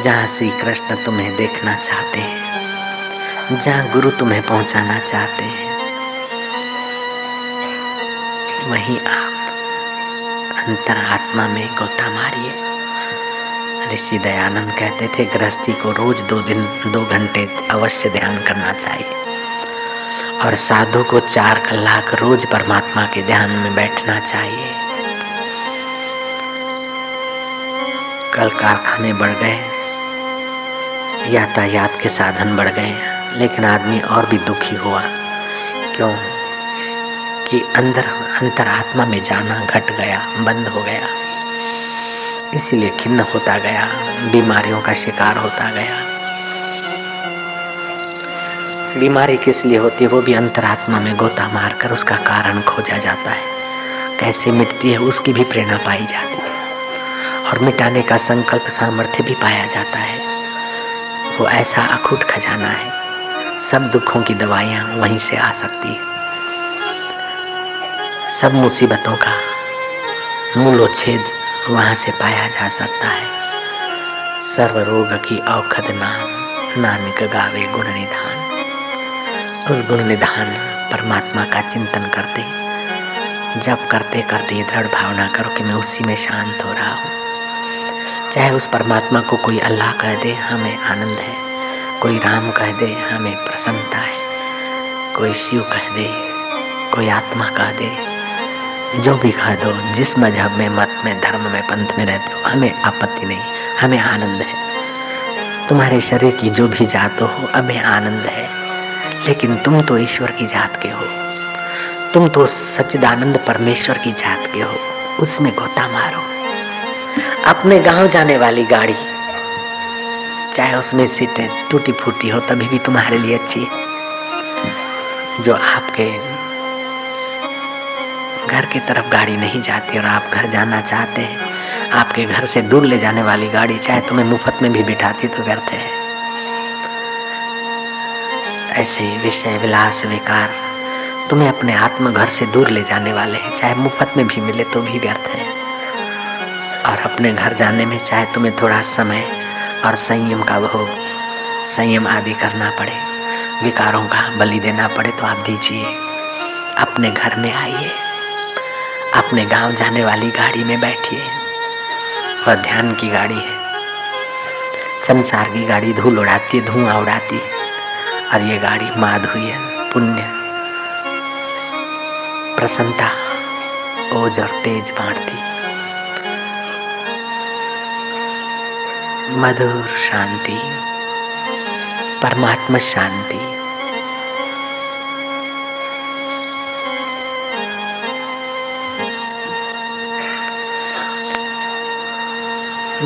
जहाँ श्री कृष्ण तुम्हें देखना चाहते हैं, जहाँ गुरु तुम्हें पहुंचाना चाहते हैं, वहीं आप अंतर आत्मा में गोता मारिए। ऋषि दयानंद कहते थे, गृहस्थी को रोज दो दिन, दो घंटे अवश्य ध्यान करना चाहिए। और साधु को चार कलाक रोज परमात्मा के ध्यान में बैठना चाहिए। कल कारखाने बढ़ गए। यातायात के साधन बढ़ गए लेकिन आदमी और भी दुखी हुआ। क्यों? कि अंदर, अंतरात्मा में जाना घट गया, बंद हो गया। इसीलिए खिन्न होता गया, बीमारियों का शिकार होता गया। बीमारी किस लिए होती है, वो भी अंतरात्मा में गोता मारकर उसका कारण खोजा जाता है। कैसे मिटती है, उसकी भी प्रेरणा पाई जाती है। और मिटाने का संकल्प सामर्थ्य भी पाया जाता है। वो ऐसा अखूट खजाना है। सब दुखों की दवाइयाँ वहीं से आ सकती है। सब मुसीबतों का मूलोच्छेद वहाँ से पाया जा सकता है। सर्व रोग की औखद नाम नानक गावे गुण निधान। उस गुण निधान परमात्मा का चिंतन करते। जब करते करते दृढ़ भावना करो कि मैं उसी में शांत हो रहा हूँ। चाहे उस परमात्मा को कोई अल्लाह कह दे, हमें आनंद है। कोई राम कह दे, हमें प्रसन्नता है। कोई शिव कह दे, कोई आत्मा कह दे। जो भी कह दो, जिस मज़हब में, मत में, धर्म में, पंथ में रहते हो, हमें आपत्ति नहीं, हमें आनंद है। तुम्हारे शरीर की जो भी जात हो हमें आनंद है। लेकिन तुम तो ईश्वर की जात के हो। तुम तो सच्चिदानंद परमेश्वर की जात के हो। उसमें गोता मारो। अपने गाँव जाने वाली गाड़ी। चाहे उसमें सीटें टूटी फूटी हो, तभी भी तुम्हारे लिए अच्छी है। जो आपके घर की तरफ़ गाड़ी नहीं जाती और आप घर जाना चाहते हैं, आपके घर से दूर ले जाने वाली गाड़ी चाहे तुम्हें मुफ़्त में भी बिठाती तो व्यर्थ है। ऐसे विषय, विलास, विकार तुम्हें अपने आत्म घर से दूर ले जाने वाले हैं। चाहे मुफ़्त में भी मिले तो भी व्यर्थ है। और अपने घर जाने में चाहे तुम्हें थोड़ा समय और संयम का भोग संयम आदि करना पड़े, विकारों का बलि देना पड़े तो आप दीजिए। अपने घर में आइए, अपने गाँव जाने वाली गाड़ी में बैठिए। वह ध्यान की गाड़ी है, संसार की गाड़ी धूल उड़ाती है धुआँ उड़ाती है और ये गाड़ी माधुर्य, पुण्य, प्रसन्नता, ओज और तेज बांटती। मधुर शांति परमात्मा शांति।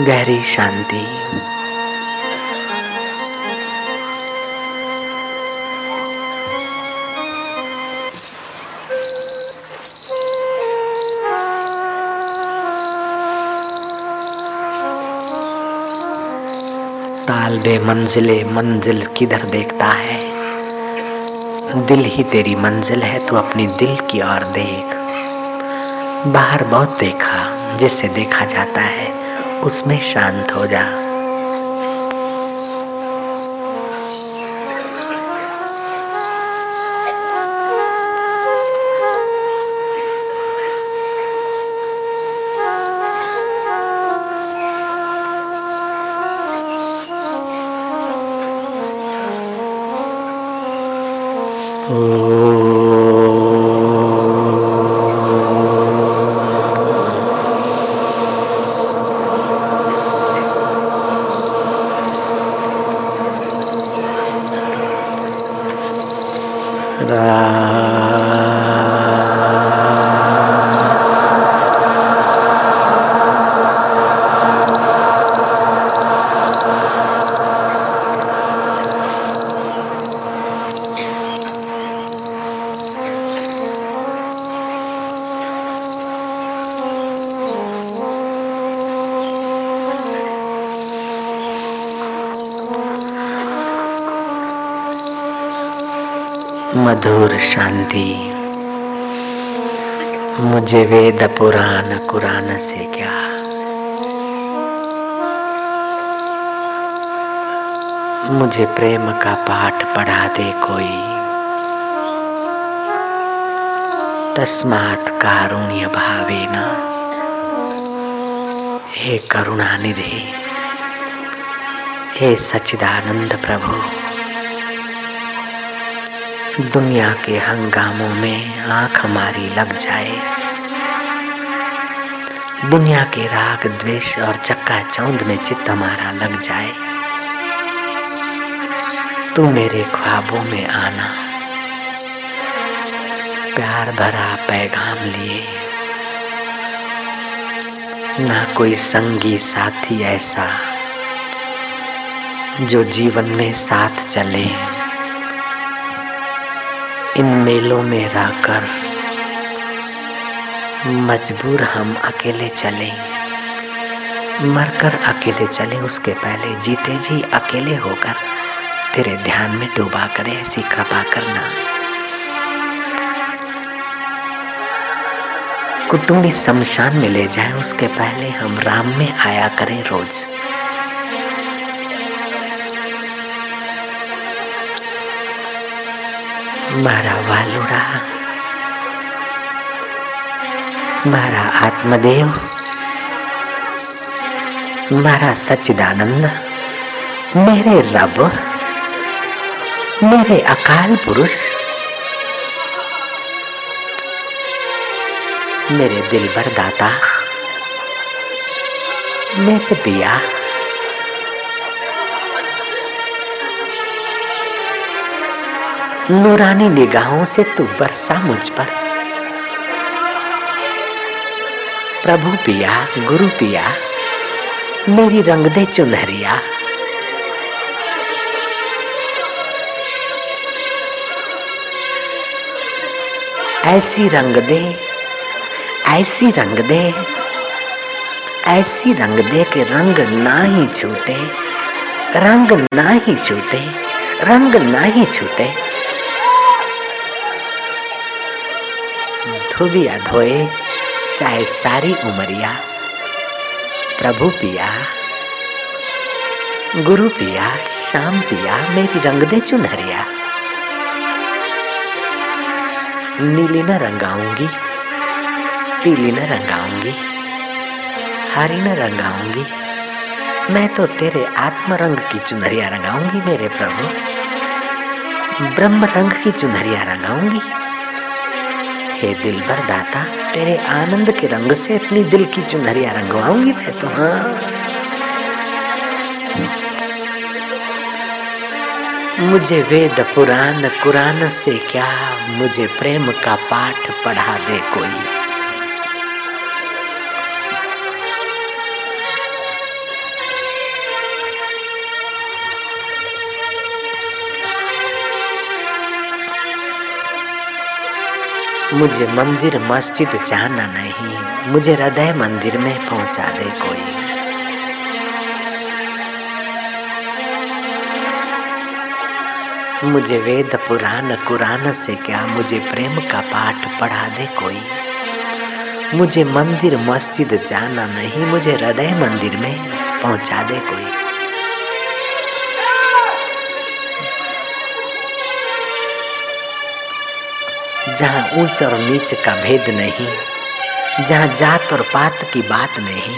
गहरी शांति। ताल बे मंजिले, मंजिल किधर देखता है? दिल ही तेरी मंजिल है, तू अपनी दिल की ओर देख। बाहर बहुत देखा, जिससे देखा जाता है, उसमें शांत हो जा। Oh. मधुर शांति। मुझे वेद पुराण, कुरान से क्या? मुझे प्रेम का पाठ पढ़ा दे कोई। तस्मात् कारुण्य भावेना हे करुणा निधि हे सच्चिदानंद प्रभु। दुनिया के हंगामों में आँख हमारी लग जाए। दुनिया के राग, द्वेष और चक्का चौंध में चित्त हमारा लग जाए। तू मेरे ख्वाबों में आना। प्यार भरा पैगाम लिए। ना कोई संगी साथी ऐसा, जो जीवन में साथ चले। इन मेलों में रहकर मजबूर हम अकेले चले। मरकर अकेले चले, उसके पहले जीते जी अकेले होकर तेरे ध्यान में डूबा करे, ऐसी कृपा करना। कुटुंबी शमशान में ले जाए, उसके पहले हम राम में आया करें रोज। मारा वालुड़ा मारा आत्मदेव, मारा सच्चिदानंद, मेरे रब, मेरे अकाल पुरुष, मेरे दिल भर दाता, मेरे पिया। नूरानी निगाहों से तू बरसा मुझ पर। प्रभु पिया, गुरु पिया, मेरी रंग दे चुनहरिया। ऐसी रंग दे ऐसी रंग दे ऐसी रंग दे के रंग ना ही छूटे, रंग ना ही छूटे, रंग ना ही छूटे। धोबिया धोए, चाहे सारी उमरिया प्रभु पिया, गुरु पिया शाम पिया, मेरी रंग दे चुनहरिया। नीली न रंगाऊँगी, पीली न रंगाऊँगी, हरी न रंगाऊँगी। मैं तो तेरे आत्म रंग की चुनरिया रंगाऊँगी मेरे प्रभु। ब्रह्म रंग की चुनरिया रंगाऊँगी। हे दिल भर दाता, तेरे आनंद के रंग से अपनी दिल की चुनरिया रंगवाऊँगी मैं तो हाँ। मुझे वेद पुराण, कुरान से क्या, मुझे प्रेम का पाठ पढ़ा दे कोई। मुझे मंदिर, मस्जिद जाना नहीं। मुझे हृदय मंदिर में पहुँचा दे कोई। मुझे वेद पुराण, कुरान से क्या मुझे प्रेम का पाठ पढ़ा दे कोई। मुझे मंदिर, मस्जिद जाना नहीं। मुझे हृदय मंदिर में पहुँचा दे कोई। जहाँ ऊंच और नीच का भेद नहीं, जहाँ जात और पात की बात नहीं।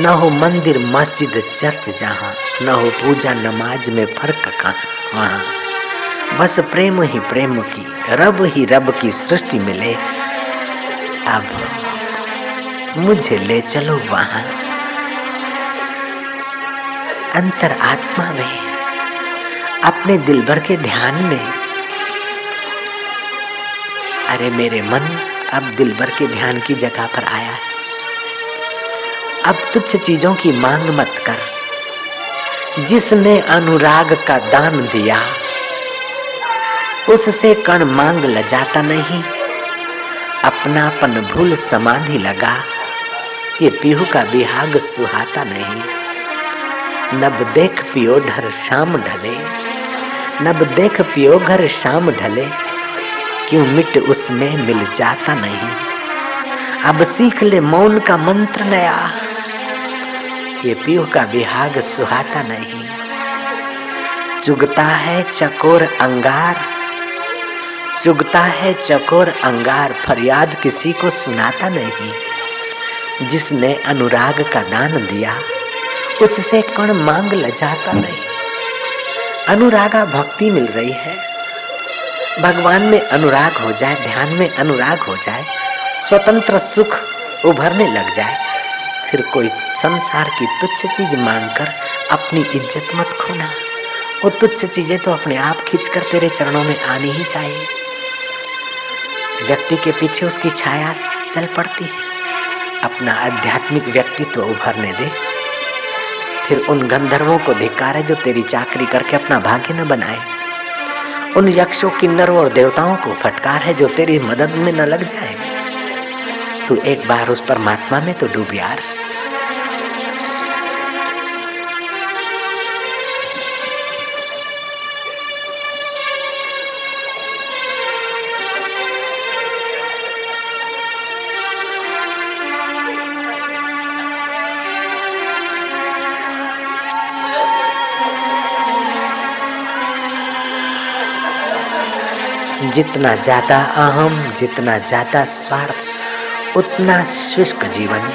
न हो मंदिर, मस्जिद, चर्च जहाँ, न हो पूजा, नमाज़ में फ़र्क कहाँ, वहाँ। बस प्रेम ही प्रेम की, रब ही रब की सृष्टि मिले। अब मुझे ले चलो वहाँ। अंतर आत्मा में, अपने दिल भर के ध्यान में। अरे मेरे मन अब दिल भर के ध्यान की जगह पर आया है। अब तुच्छ चीज़ों की मांग मत कर। जिसने अनुराग का दान दिया, उससे कण मांग ल जाता नहीं। अपनापन भूल समाधि लगा, ये पीहू का बिहाग सुहाता नहीं। नब देख पियो ढर शाम ढले, नब देख पियो घर शाम ढले। क्यों मिट उसमें मिल जाता नहीं? अब सीख ले मौन का मंत्र नया। ये पियो का बिहाग सुहाता नहीं। चुगता है चकोर अंगार। चुगता है चकोर अंगार फरियाद किसी को सुनाता नहीं। जिसने अनुराग का दान दिया, उससे कण मांग लजाता नहीं। अनुरागा भक्ति मिल रही है भगवान में अनुराग हो जाए, ध्यान में अनुराग हो जाए, स्वतंत्र सुख उभरने लग जाए, फिर कोई संसार की तुच्छ चीज़ मांगकर अपनी इज़्ज़त मत खोना। वो तुच्छ चीज़ें तो अपने आप खींचकर तेरे चरणों में आनी ही चाहिए। व्यक्ति के पीछे उसकी छाया चल पड़ती है। अपना आध्यात्मिक व्यक्तित्व तो उभरने दे। फिर उन गंधर्वों को धिकारे जो तेरी चाकरी करके अपना भाग्य न बनाए। उन यक्षों किन्नरों और देवताओं को फटकार है जो तेरी मदद में न लग जाए। तू एक बार उस परमात्मा में तो डूब यार। जितना ज़्यादा अहम, जितना ज़्यादा स्वार्थ, उतना शुष्क जीवन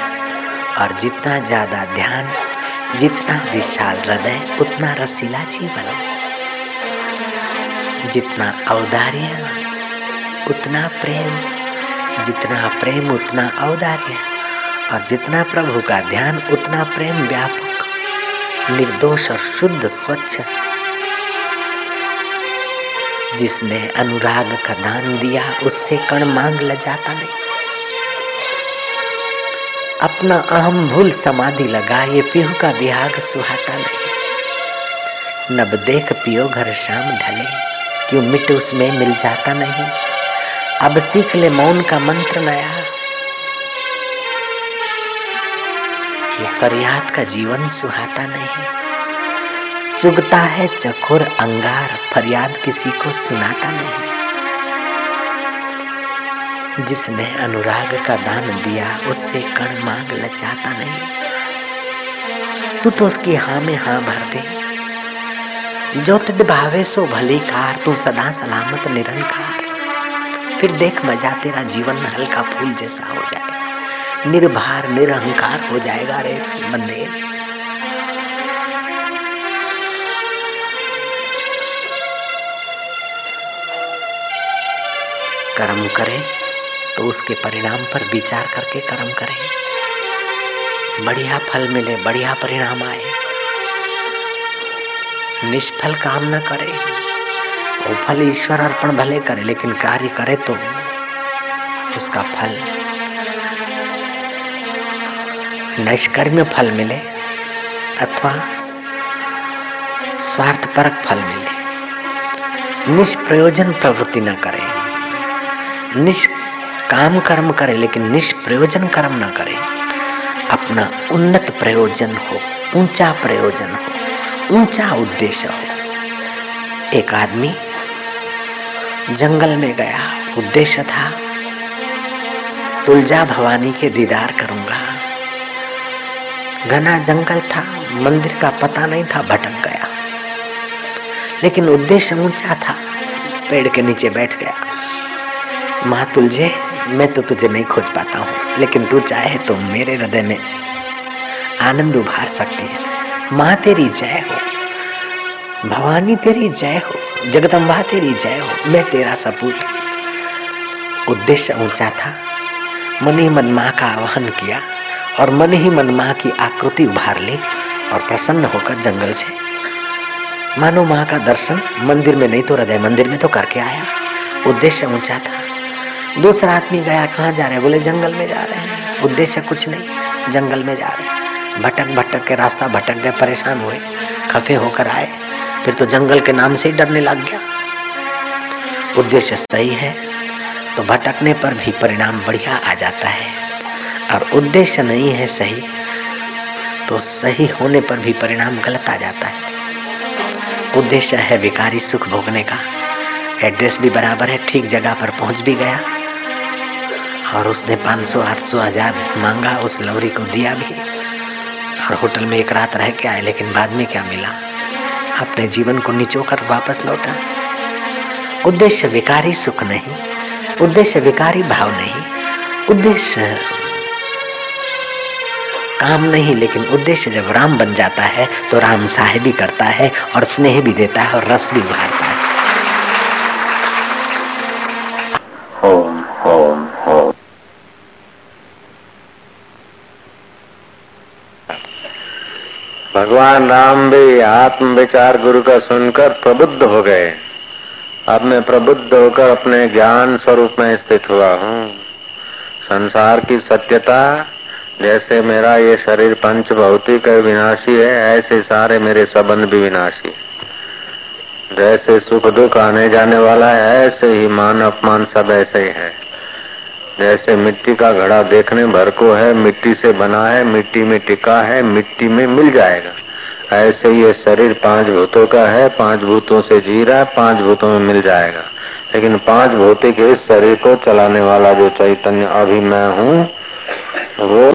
और जितना ज़्यादा ध्यान, जितना विशाल हृदय, उतना रसीला जीवन। जितना औदार्य, उतना प्रेम, जितना प्रेम, उतना औदार्य और जितना प्रभु का ध्यान, उतना प्रेम व्यापक, निर्दोष और शुद्ध, स्वच्छ जिसने अनुराग का दान दिया, उससे कण मांग ल जाता नहीं। अपना अहम भूल समाधि लगा ये पीहू का बिहाग सुहाता नहीं। नब देख पियो घर शाम ढले, क्यों मिट उसमें मिल जाता नहीं। अब सीख ले मौन का मंत्र नया। ये फरियाद का जीवन सुहाता नहीं। चुगता है चखोर अंगार, फरियाद किसी को सुनाता नहीं। जिसने अनुराग का दान दिया, उससे कण मांग लचाता नहीं। तू तो उसकी हाँ में हाँ भर दे। जो तिद भावे, सो भली कार, तू सदा सलामत, निरंकार। फिर देख मज़ा तेरा जीवन हल्का फूल जैसा हो जाए। निर्भार, निरहंकार हो जाएगा रे बंदे कर्म करें तो उसके परिणाम पर विचार करके कर्म करें। बढ़िया फल मिले, बढ़िया परिणाम आए। निष्फल काम न करे। वो फल ईश्वर अर्पण भले करे, लेकिन कार्य करे तो उसका फल। निष्कर्म फल मिले, अथवा स्वार्थपरक फल मिले। निष्प्रयोजन प्रवृत्ति न करे। निष्काम कर्म करे, लेकिन निष्प्रयोजन कर्म ना करे। अपना उन्नत प्रयोजन हो, ऊँचा प्रयोजन हो, ऊँचा उद्देश्य हो। एक आदमी जंगल में गया, उद्देश्य था, तुलजा भवानी के दीदार करूँगा। घना जंगल था, मंदिर का पता नहीं था, भटक गया। लेकिन उद्देश्य ऊँचा था, पेड़ के नीचे बैठ गया। माँ तुलझे मैं तो तुझे नहीं खोज पाता हूँ, लेकिन तू चाहे तो मेरे हृदय में आनंद उभार सकती है। माँ तेरी जय हो, भवानी तेरी जय हो, जगदम्बा तेरी जय हो, मैं तेरा सपूत उद्देश्य ऊँचा था, मन ही मन माँ का आह्वान किया और मन ही मन माँ की आकृति उभार ली और प्रसन्न होकर जंगल से। मानो माँ का दर्शन मंदिर में नहीं तो हृदय मंदिर में तो करके आया। उद्देश्य ऊँचा था दूसरा आदमी गया, कहाँ जा रहे हैं? बोले, जंगल में जा रहे हैं। उद्देश्य कुछ नहीं, जंगल में जा रहे हैं। भटक भटक के रास्ता भटक गए परेशान हुए। खफे होकर आए। फिर तो जंगल के नाम से ही डरने लग गया। उद्देश्य सही है तो भटकने पर भी परिणाम बढ़िया आ जाता है। और उद्देश्य नहीं है सही तो सही होने पर भी परिणाम गलत आ जाता है। उद्देश्य है विकारी सुख भोगने का। एड्रेस भी बराबर है, ठीक जगह पर पहुँच भी गया। और उसने पाँच सौ आठ सौ हज़ार मांगा, उस लवरी को दिया भी। और होटल में एक रात रह के आए, लेकिन बाद में क्या मिला? अपने जीवन को निचोकर वापस लौटा। उद्देश्य विकारी सुख नहीं, उद्देश्य विकारी भाव नहीं, उद्देश्य काम नहीं, लेकिन उद्देश्य जब राम बन जाता है तो राम साहेबी करता है और स्नेह भी देता है और रस भी उभारता है। भगवान राम भी आत्म विचार गुरु का सुनकर प्रबुद्ध हो गए। अब मैं प्रबुद्ध होकर अपने ज्ञान स्वरूप में स्थित हुआ हूँ। संसार की सत्यता, जैसे मेरा ये शरीर पंच भौतिक विनाशी है, ऐसे सारे मेरे संबंध भी विनाशी। जैसे सुख दुख आने जाने वाला है, ऐसे ही मान अपमान सब ऐसे ही है। जैसे मिट्टी का घड़ा देखने भर को है, मिट्टी से बना है, मिट्टी में टिका है, मिट्टी में मिल जाएगा। ऐसे ये शरीर पाँच भूतों का है, पाँच भूतों से जी रहा है, पाँच भूतों में मिल जाएगा। लेकिन पाँच भौतिक इस शरीर को चलाने वाला जो चैतन्य अभी मैं हूँ, वो